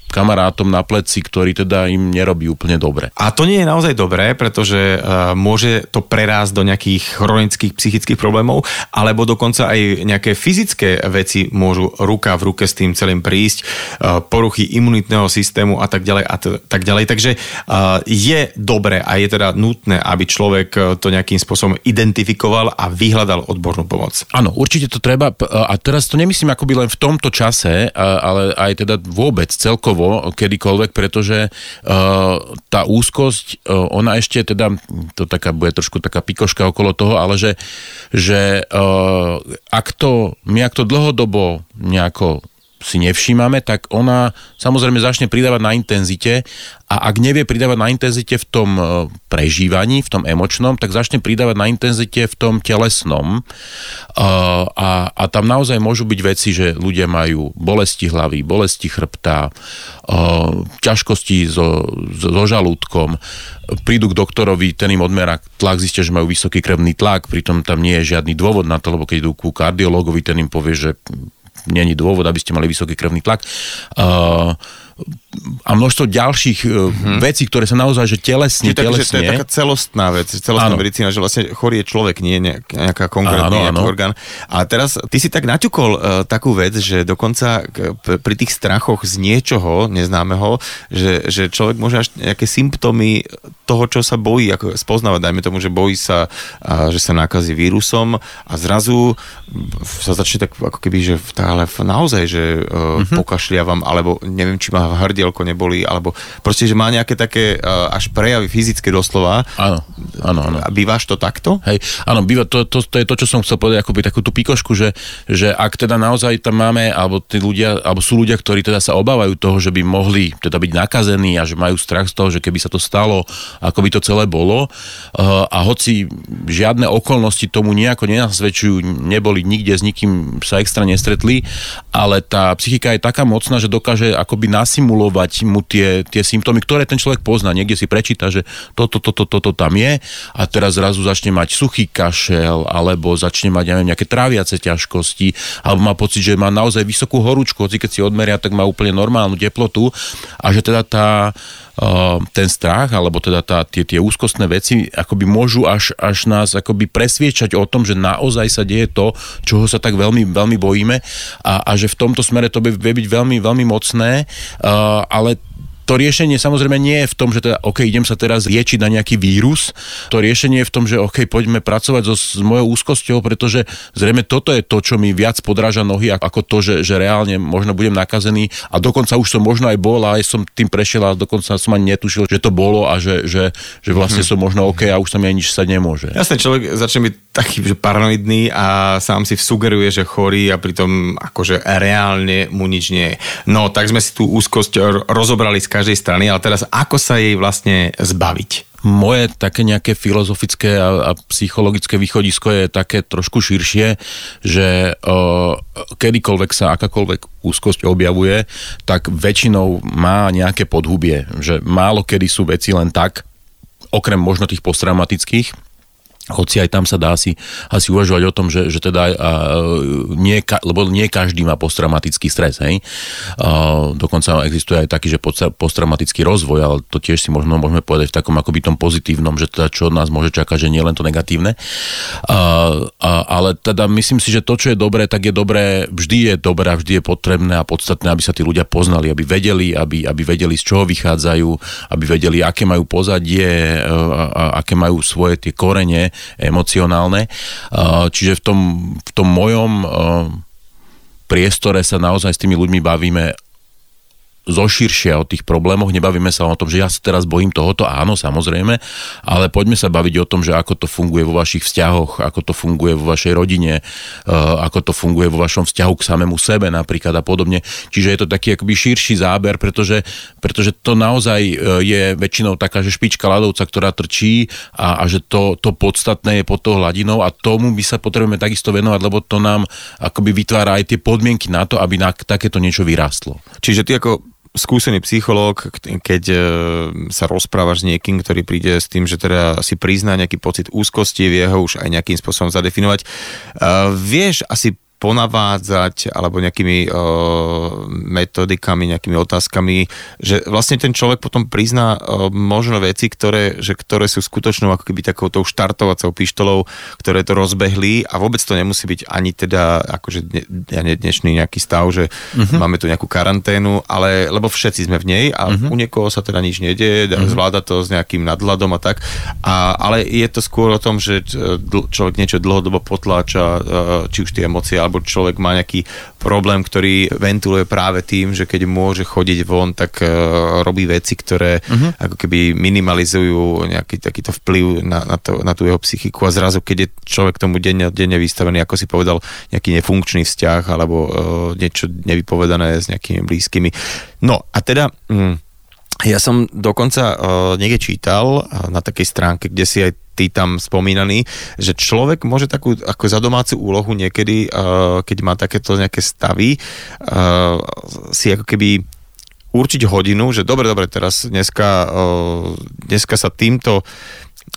kamarátom na pleci, ktorý teda im nerobí úplne dobre. A to nie je naozaj dobré, pretože uh, môže to prerásť do nejakých chronických psychických problémov, alebo dokonca aj nejaké fyzické veci môžu ruka v ruke s tým celým prísť, uh, poruchy imunitného systému a tak ďalej a t- tak ďalej. Takže uh, je dobré a je teda nutné, aby človek to nejakým spôsobom identifikoval a vyhľadal odbornú pomoc. Áno, určite to treba a teraz to nemyslím akoby len v tomto čase, ale aj teda vôbec celkovo celkovo, kedykoľvek, pretože uh, tá úzkosť, uh, ona ešte teda, to taká, bude trošku taká pikoška okolo toho, ale že, že uh, ak to, my ak to dlhodobo nejako si nevšímame, tak ona samozrejme začne pridávať na intenzite a ak nevie pridávať na intenzite v tom e, prežívaní, v tom emočnom, tak začne pridávať na intenzite v tom telesnom. A, a tam naozaj môžu byť veci, že ľudia majú bolesti hlavy, bolesti chrbta, ťažkosti so, so žalúdkom, prídu k doktorovi, ten im odmerá tlak, zistia, že majú vysoký krevný tlak, pritom tam nie je žiadny dôvod na to, lebo keď idú ku kardiologovi, ten im povie, že není dôvod, aby ste mali vysoký krevný tlak. Uh, a množstvo ďalších mm-hmm. vecí, ktoré sa naozaj, že telesne, Čiže telesne... to je taká celostná vec, celostná áno. medicína, že vlastne chorý je človek, nie nejaká konkrétny áno, áno. orgán. A teraz ty si tak naťukol uh, takú vec, že dokonca k, pri tých strachoch z niečoho neznámeho, že, že človek môže až nejaké symptómy toho, čo sa bojí, ako spoznávať, dajme tomu, že bojí sa, uh, že sa nakazí vírusom a zrazu sa začne tak ako keby, že ale naozaj, že uh, mm-hmm. pokašliavam, alebo neviem, či má hrdielko neboli, alebo proste, že má nejaké také uh, až prejavy fyzické doslova. Áno, áno, áno. A bývaš to takto? Hej, áno, býva, to, to, to, je to, čo som chcel povedať, akoby takú tú pikošku, že, že ak teda naozaj tam máme, alebo tí ľudia, alebo sú ľudia, ktorí teda sa obávajú toho, že by mohli teda byť nakazení a že majú strach z toho, že keby sa to stalo, ako by to celé bolo. Uh, a hoci žiadne okolnosti tomu nejako nenasvedčujú, neboli nikde s nikým sa extra nestretli, ale tá psychika je taká mocná, že dokáže akoby nas nasimulovať mu tie, tie symptómy, ktoré ten človek pozná. Niekde si prečíta, že toto, toto, toto to tam je a teraz zrazu začne mať suchý kašel alebo začne mať, neviem, nejaké tráviace ťažkosti alebo má pocit, že má naozaj vysokú horúčku, hoci keď si odmeria, tak má úplne normálnu teplotu a že teda tá, ten strach, alebo teda tá, tie, tie úzkostné veci akoby môžu až, až nás akoby presviečať o tom, že naozaj sa deje to, čoho sa tak veľmi, veľmi bojíme a, a že v tomto smere to vie byť veľmi, veľmi mocné. Uh, ale to riešenie samozrejme nie je v tom, že teda, OK, idem sa teraz liečiť na nejaký vírus. To riešenie je v tom, že OK, poďme pracovať so, s mojou úzkosťou, pretože zrejme toto je to, čo mi viac podráža nohy, ako to, že, že reálne možno budem nakazený a dokonca už som možno aj bol a aj som tým prešiel a dokonca som ani netušil, že to bolo a že, že, že vlastne hmm. som možno OK a už sa mi ani nič sa nemôže. Jasne, človek začne byť taký že paranoidný a sám si sugeruje, že chorý a pritom akože reálne mu nič nie je. No, tak sme si tú úzkosť rozobrali s každej strany, ale teraz ako sa jej vlastne zbaviť? moje také nejaké filozofické a, a psychologické východisko je také trošku širšie, že uh, kedykoľvek sa akákoľvek úzkosť objavuje, tak väčšinou má nejaké podhubie, že málo kedy sú veci len tak, okrem možno tých posttraumatických, hoci aj tam sa dá asi, asi uvažovať o tom, že, že teda a, nie, lebo nie každý má posttraumatický stres, hej. A, dokonca existuje aj taký, že posttraumatický rozvoj, ale to tiež si možno môžeme povedať v takom akoby tom pozitívnom, že teda čo od nás môže čakať, že nie len to negatívne. A, a, ale teda myslím si, že to, čo je dobré, tak je dobré, vždy je dobré a vždy je potrebné a podstatné, aby sa tí ľudia poznali, aby vedeli, aby, aby vedeli, z čoho vychádzajú, aby vedeli, aké majú pozadie, a, a, aké majú svoje tie korene, emocionálne. Čiže v tom, v tom mojom priestore sa naozaj s tými ľuďmi bavíme zoširšia o tých problémoch, nebavíme sa o tom, že ja sa teraz bojím tohoto, áno, samozrejme, ale poďme sa baviť o tom, že ako to funguje vo vašich vzťahoch, ako to funguje vo vašej rodine, uh, ako to funguje vo vašom vzťahu k samému sebe napríklad a podobne. Čiže je to taký akoby širší záber, pretože, pretože to naozaj e, je väčšinou taká, že špička ľadovca, ktorá trčí a, a že to, to podstatné je pod tou hladinou a tomu by sa potrebujeme takisto venovať, lebo to nám akoby vytvára aj tie podmienky na to, aby na takéto niečo vyrástlo. Čiže ty ako skúsený psychológ, keď e, sa rozprávaš s niekým, ktorý príde s tým, že teda si prizná nejaký pocit úzkosti, vie ho už aj nejakým spôsobom zadefinovať, uh, vieš asi ponavádzať alebo nejakými uh, metodikami, nejakými otázkami, že vlastne ten človek potom prizná uh, možno veci, ktoré, že, ktoré sú skutočnou ako keby takou tou štartovacou pištolou, ktoré to rozbehli a vôbec to nemusí byť ani teda akože dne, ja dnešný nejaký stav, že uh-huh. máme tu nejakú karanténu, ale lebo všetci sme v nej a uh-huh. u niekoho sa teda nič nedieje, uh-huh. zvláda to s nejakým nadhľadom a tak, a, ale je to skôr o tom, že človek niečo dlhodobo potláča, či už tie emócie alebo človek má nejaký problém, ktorý ventiluje práve tým, že keď môže chodiť von, tak uh, robí veci, ktoré uh-huh. ako keby minimalizujú nejaký takýto vplyv na, na, to, na tú jeho psychiku a zrazu, keď je človek tomu denne, denne vystavený, ako si povedal, nejaký nefunkčný vzťah alebo uh, niečo nevypovedané s nejakými blízkymi. No a teda... Mm, ja som dokonca uh, niekde čítal uh, na takej stránke, kde si aj ty tam spomínaný, že človek môže takú ako za domácu úlohu niekedy, uh, keď má takéto nejaké stavy, uh, si ako keby určiť hodinu, že dobre, dobre, teraz dneska, uh, dneska sa týmto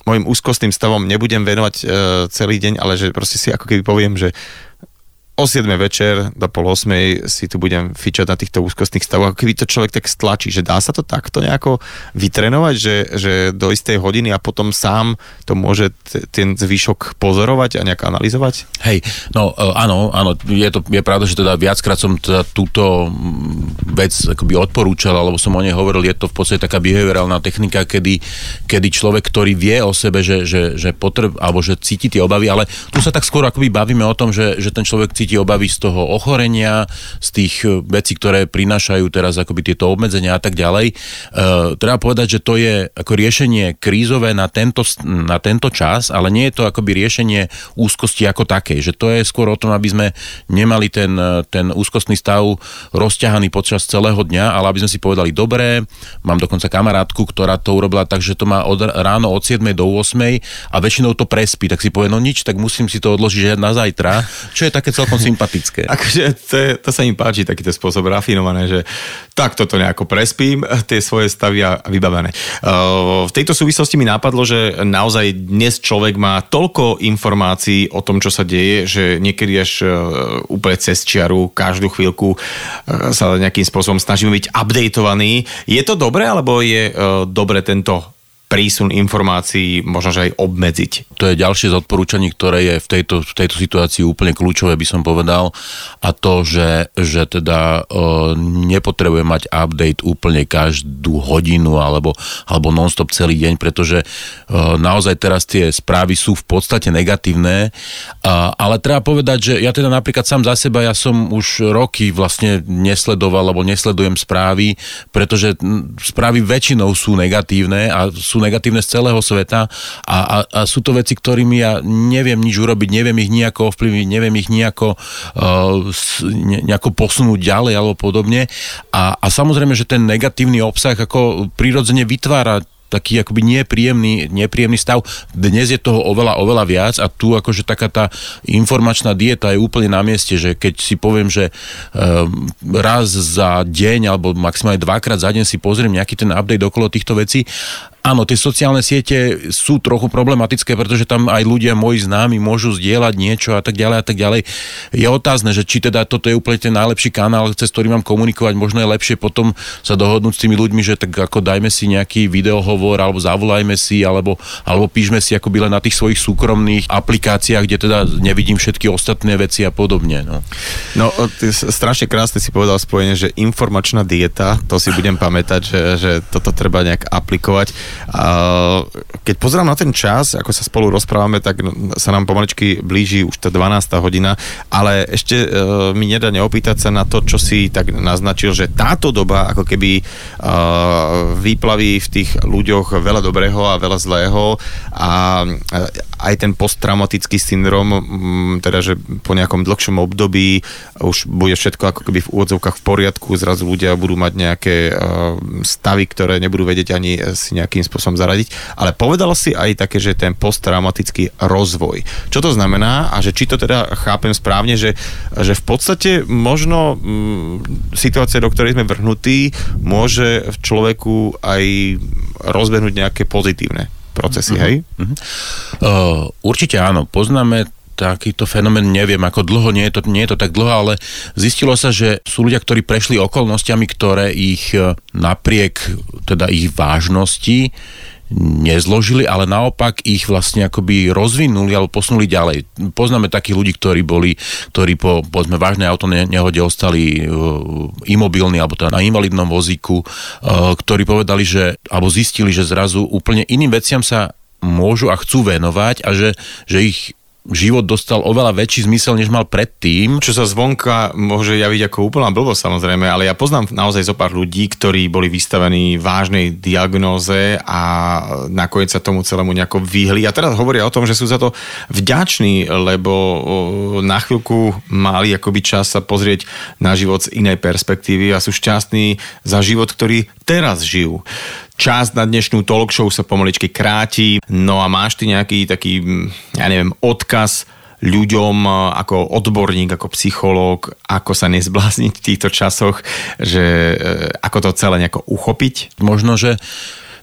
môjim úzkostným stavom nebudem venovať uh, celý deň, ale že proste si ako keby poviem, že o 7 večer do pol 8 si tu budem fičať na týchto úzkostných stavoch. Keby to človek tak stlačí, že dá sa to takto nejako vytrenovať, že, že do istej hodiny a potom sám to môže t- ten zvyšok pozorovať a nejak analyzovať? Hej, no e, áno, áno, je to je pravda, že teda viackrát som teda túto mm, vec akoby odporúčal, alebo som o nej hovoril, je to v podstate taká behaviorálna technika, kedy, kedy človek, ktorý vie o sebe, že, že, že potreb, alebo že cíti tie obavy, ale tu sa tak skôr akoby bavíme o tom, že, že ten človek cíti cíti obavy z toho ochorenia, z tých e, vecí, ktoré prinášajú teraz akoby tieto obmedzenia a tak ďalej. E, treba povedať, že to je ako riešenie krízové na tento, na tento čas, ale nie je to akoby riešenie úzkosti ako také, že to je skôr o tom, aby sme nemali ten, e, ten úzkostný stav rozťahaný počas celého dňa, ale aby sme si povedali, dobré, mám dokonca kamarátku, ktorá to urobila tak, že to má od ráno od 7 do 8 a väčšinou to prespí, tak si povie, no nič, tak musím si to odložiť na zajtra, čo je také celkom <laughs> sympatické. Akože to, je, to sa im páči, takýto spôsob rafinované, že tak toto nejako prespím, <laughs> tie svoje stavy a vybavené. Uh, v tejto súvislosti mi napadlo, že naozaj dnes človek má toľko informácií o tom, čo sa deje, že niekedy až uh, úplne cez čiaru, každú chvíľku uh, sa nejakým spôsobom snažíme byť updateovaní. Je to dobré, alebo je dobre tento prísun informácií možno, že aj obmedziť. To je ďalšie z odporúčaní, ktoré je v tejto, v tejto situácii úplne kľúčové, by som povedal. A to, že, že teda e, nepotrebuje mať update úplne každú hodinu alebo, alebo non-stop celý deň, pretože e, naozaj teraz tie správy sú v podstate negatívne. A, ale treba povedať, že ja teda napríklad sám za seba, ja som už roky vlastne nesledoval alebo nesledujem správy, pretože správy väčšinou sú negatívne a sú negatívne z celého sveta a, a, a sú to veci, ktorými ja neviem nič urobiť, neviem ich nejako ovplyvniť, neviem ich nejako, uh, ne, nejako posunúť ďalej alebo podobne. A, a samozrejme, že ten negatívny obsah ako prirodzene vytvára taký akoby nepríjemný, nepríjemný stav. Dnes je toho oveľa, oveľa viac a tu akože taká tá informačná dieta je úplne na mieste, že keď si poviem, že um, raz za deň alebo maximálne dvakrát za deň si pozriem nejaký ten update okolo týchto vecí Áno, tie sociálne siete sú trochu problematické, pretože tam aj ľudia moji známi môžu zdieľať niečo a tak ďalej a tak ďalej. Je otázne, že či teda toto je úplne ten najlepší kanál, cez ktorý mám komunikovať, možno je lepšie potom sa dohodnúť s tými ľuďmi, že tak ako dajme si nejaký videohovor alebo zavolajme si, alebo, alebo píšme si akoby len na tých svojich súkromných aplikáciách, kde teda nevidím všetky ostatné veci a podobne. No, no ty strašne krásne si povedal spojenie, že informačná dieta, to si budem pamätať, že, že toto treba nejak aplikovať keď pozerám na ten čas, ako sa spolu rozprávame, tak sa nám pomaličky blíži už tá 12. hodina, ale ešte e, mi nedá neopýtať sa na to, čo si tak naznačil, že táto doba ako keby e, vyplaví v tých ľuďoch veľa dobrého a veľa zlého a e, aj ten posttraumatický syndrom, teda že po nejakom dlhšom období už bude všetko ako keby v úvodzovkách v poriadku, zrazu ľudia budú mať nejaké stavy, ktoré nebudú vedieť ani si nejaký nejakým spôsobom zaradiť, ale povedal si aj také, že ten posttraumatický rozvoj. Čo to znamená a že či to teda chápem správne, že, že v podstate možno mm, situácia, do ktorej sme vrhnutí, môže v človeku aj rozbehnúť nejaké pozitívne procesy, hej? Uh-huh. Uh, určite áno, poznáme takýto fenomén, neviem ako dlho, nie je, to, nie je to tak dlho, ale zistilo sa, že sú ľudia, ktorí prešli okolnostiami, ktoré ich e, napriek teda ich vážnosti nezložili, ale naopak ich vlastne akoby rozvinuli alebo posunuli ďalej. Poznáme takých ľudí, ktorí boli, ktorí po povedzme vážnej auto nehode ostali uh, imobilní alebo teda na invalidnom vozíku, uh, ktorí povedali, že alebo zistili, že zrazu úplne iným veciam sa môžu a chcú venovať a že, že ich život dostal oveľa väčší zmysel, než mal predtým. Čo sa zvonka môže javiť ako úplná blbosť samozrejme, ale ja poznám naozaj zo pár ľudí, ktorí boli vystavení vážnej diagnóze a nakoniec sa tomu celému nejako vyhli. A teraz hovoria o tom, že sú za to vďační, lebo na chvíľku mali akoby čas sa pozrieť na život z inej perspektívy a sú šťastní za život, ktorý teraz žijú. Čas na dnešnú talk show sa pomaličky kráti, no a máš ty nejaký taký, ja neviem, odkaz ľuďom ako odborník, ako psychológ, ako sa nezblázniť v týchto časoch, že e, ako to celé nejako uchopiť? Možno, že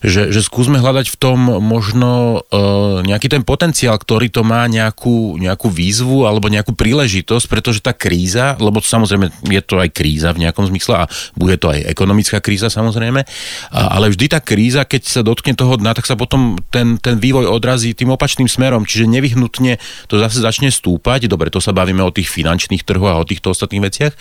že, že skúsme hľadať v tom možno uh, nejaký ten potenciál, ktorý to má nejakú, nejakú výzvu alebo nejakú príležitosť, pretože tá kríza, lebo samozrejme je to aj kríza v nejakom zmysle a bude to aj ekonomická kríza samozrejme, a, ale vždy tá kríza, keď sa dotkne toho dna, tak sa potom ten, ten vývoj odrazí tým opačným smerom, čiže nevyhnutne to zase začne stúpať, dobre, to sa bavíme o tých finančných trhoch a o týchto ostatných veciach,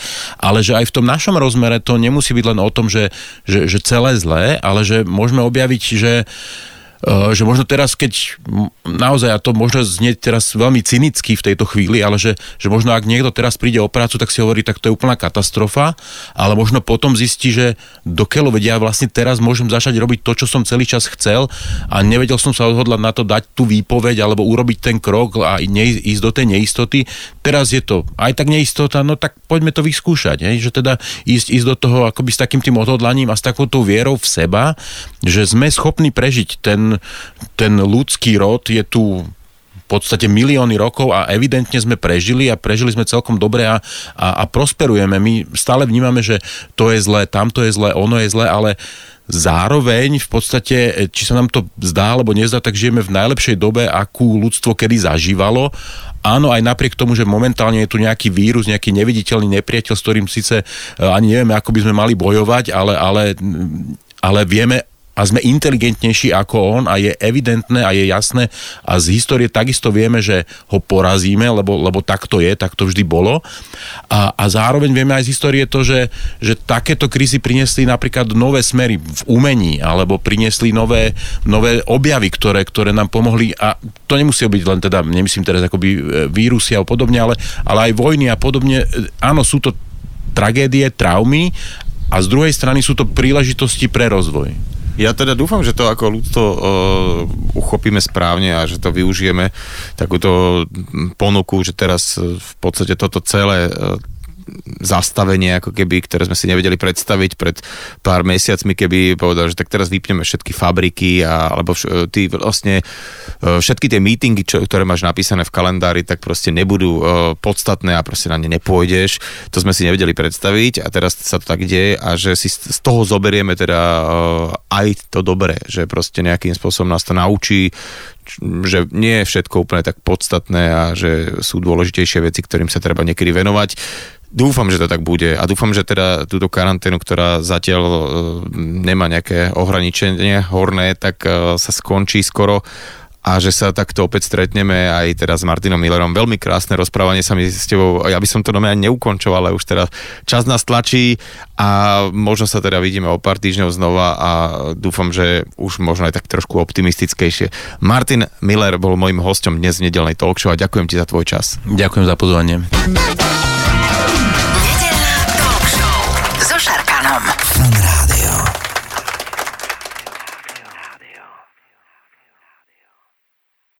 ale že aj v tom našom rozmere to nemusí byť len o tom, že, že, že celé zlé, ale že môžeme objaviť objaviť, že Eh, že možno teraz, keď naozaj, a to možno znieť teraz veľmi cynicky v tejto chvíli, ale že, že možno ak niekto teraz príde o prácu, tak si hovorí, tak to je úplná katastrofa, ale možno potom zistí, že do keľu vedia, vlastne teraz môžem začať robiť to, čo som celý čas chcel a nevedel som sa odhodlať na to dať tú výpoveď alebo urobiť ten krok a ne, ísť do tej neistoty. Teraz je to aj tak neistota, no tak poďme to vyskúšať, hej? že teda ísť, ísť do toho akoby s takým tým odhodlaním a s takouto vierou v seba, že sme schopní prežiť ten ten, ľudský rod je tu v podstate milióny rokov a evidentne sme prežili a prežili sme celkom dobre a, a, a prosperujeme. My stále vnímame, že to je zlé, tamto je zlé, ono je zlé, ale zároveň v podstate, či sa nám to zdá alebo nezdá, tak žijeme v najlepšej dobe, akú ľudstvo kedy zažívalo. Áno, aj napriek tomu, že momentálne je tu nejaký vírus, nejaký neviditeľný nepriateľ, s ktorým síce eh, ani nevieme, ako by sme mali bojovať, ale, ale, ale vieme a sme inteligentnejší ako on a je evidentné a je jasné a z histórie takisto vieme, že ho porazíme, lebo, lebo tak to je, tak to vždy bolo. A, a zároveň vieme aj z histórie to, že, že takéto krízy priniesli napríklad nové smery v umení alebo priniesli nové, nové objavy, ktoré, ktoré nám pomohli a to nemusí byť len teda, nemyslím teraz akoby e, vírusy a podobne, ale, ale aj vojny a podobne. Áno, sú to tragédie, traumy a z druhej strany sú to príležitosti pre rozvoj. Ja teda dúfam, že to ako ľudstvo uh, uchopíme správne a že to využijeme takúto ponuku, že teraz v podstate toto celé uh, zastavenie, ako keby, ktoré sme si nevedeli predstaviť pred pár mesiacmi, keby povedal, že tak teraz vypneme všetky fabriky a, alebo vš- ty vlastne všetky tie meetingy, čo, ktoré máš napísané v kalendári, tak proste nebudú podstatné a proste na ne nepôjdeš. To sme si nevedeli predstaviť a teraz sa to tak deje a že si z toho zoberieme teda aj to dobré, že proste nejakým spôsobom nás to naučí, že nie je všetko úplne tak podstatné a že sú dôležitejšie veci, ktorým sa treba niekedy venovať. Dúfam, že to tak bude a dúfam, že teda túto karanténu, ktorá zatiaľ e, nemá nejaké ohraničenie horné, tak e, sa skončí skoro a že sa takto opäť stretneme aj teraz s Martinom Millerom. Veľmi krásne rozprávanie sa mi s tebou, ja by som to ani neukončoval, ale už teraz čas nás tlačí a možno sa teda vidíme o pár týždňov znova a dúfam, že už možno aj tak trošku optimistickejšie. Martin Miller bol môjim hostom dnes v nedelnej talk show a ďakujem ti za tvoj čas. Ďakujem za pozvanie.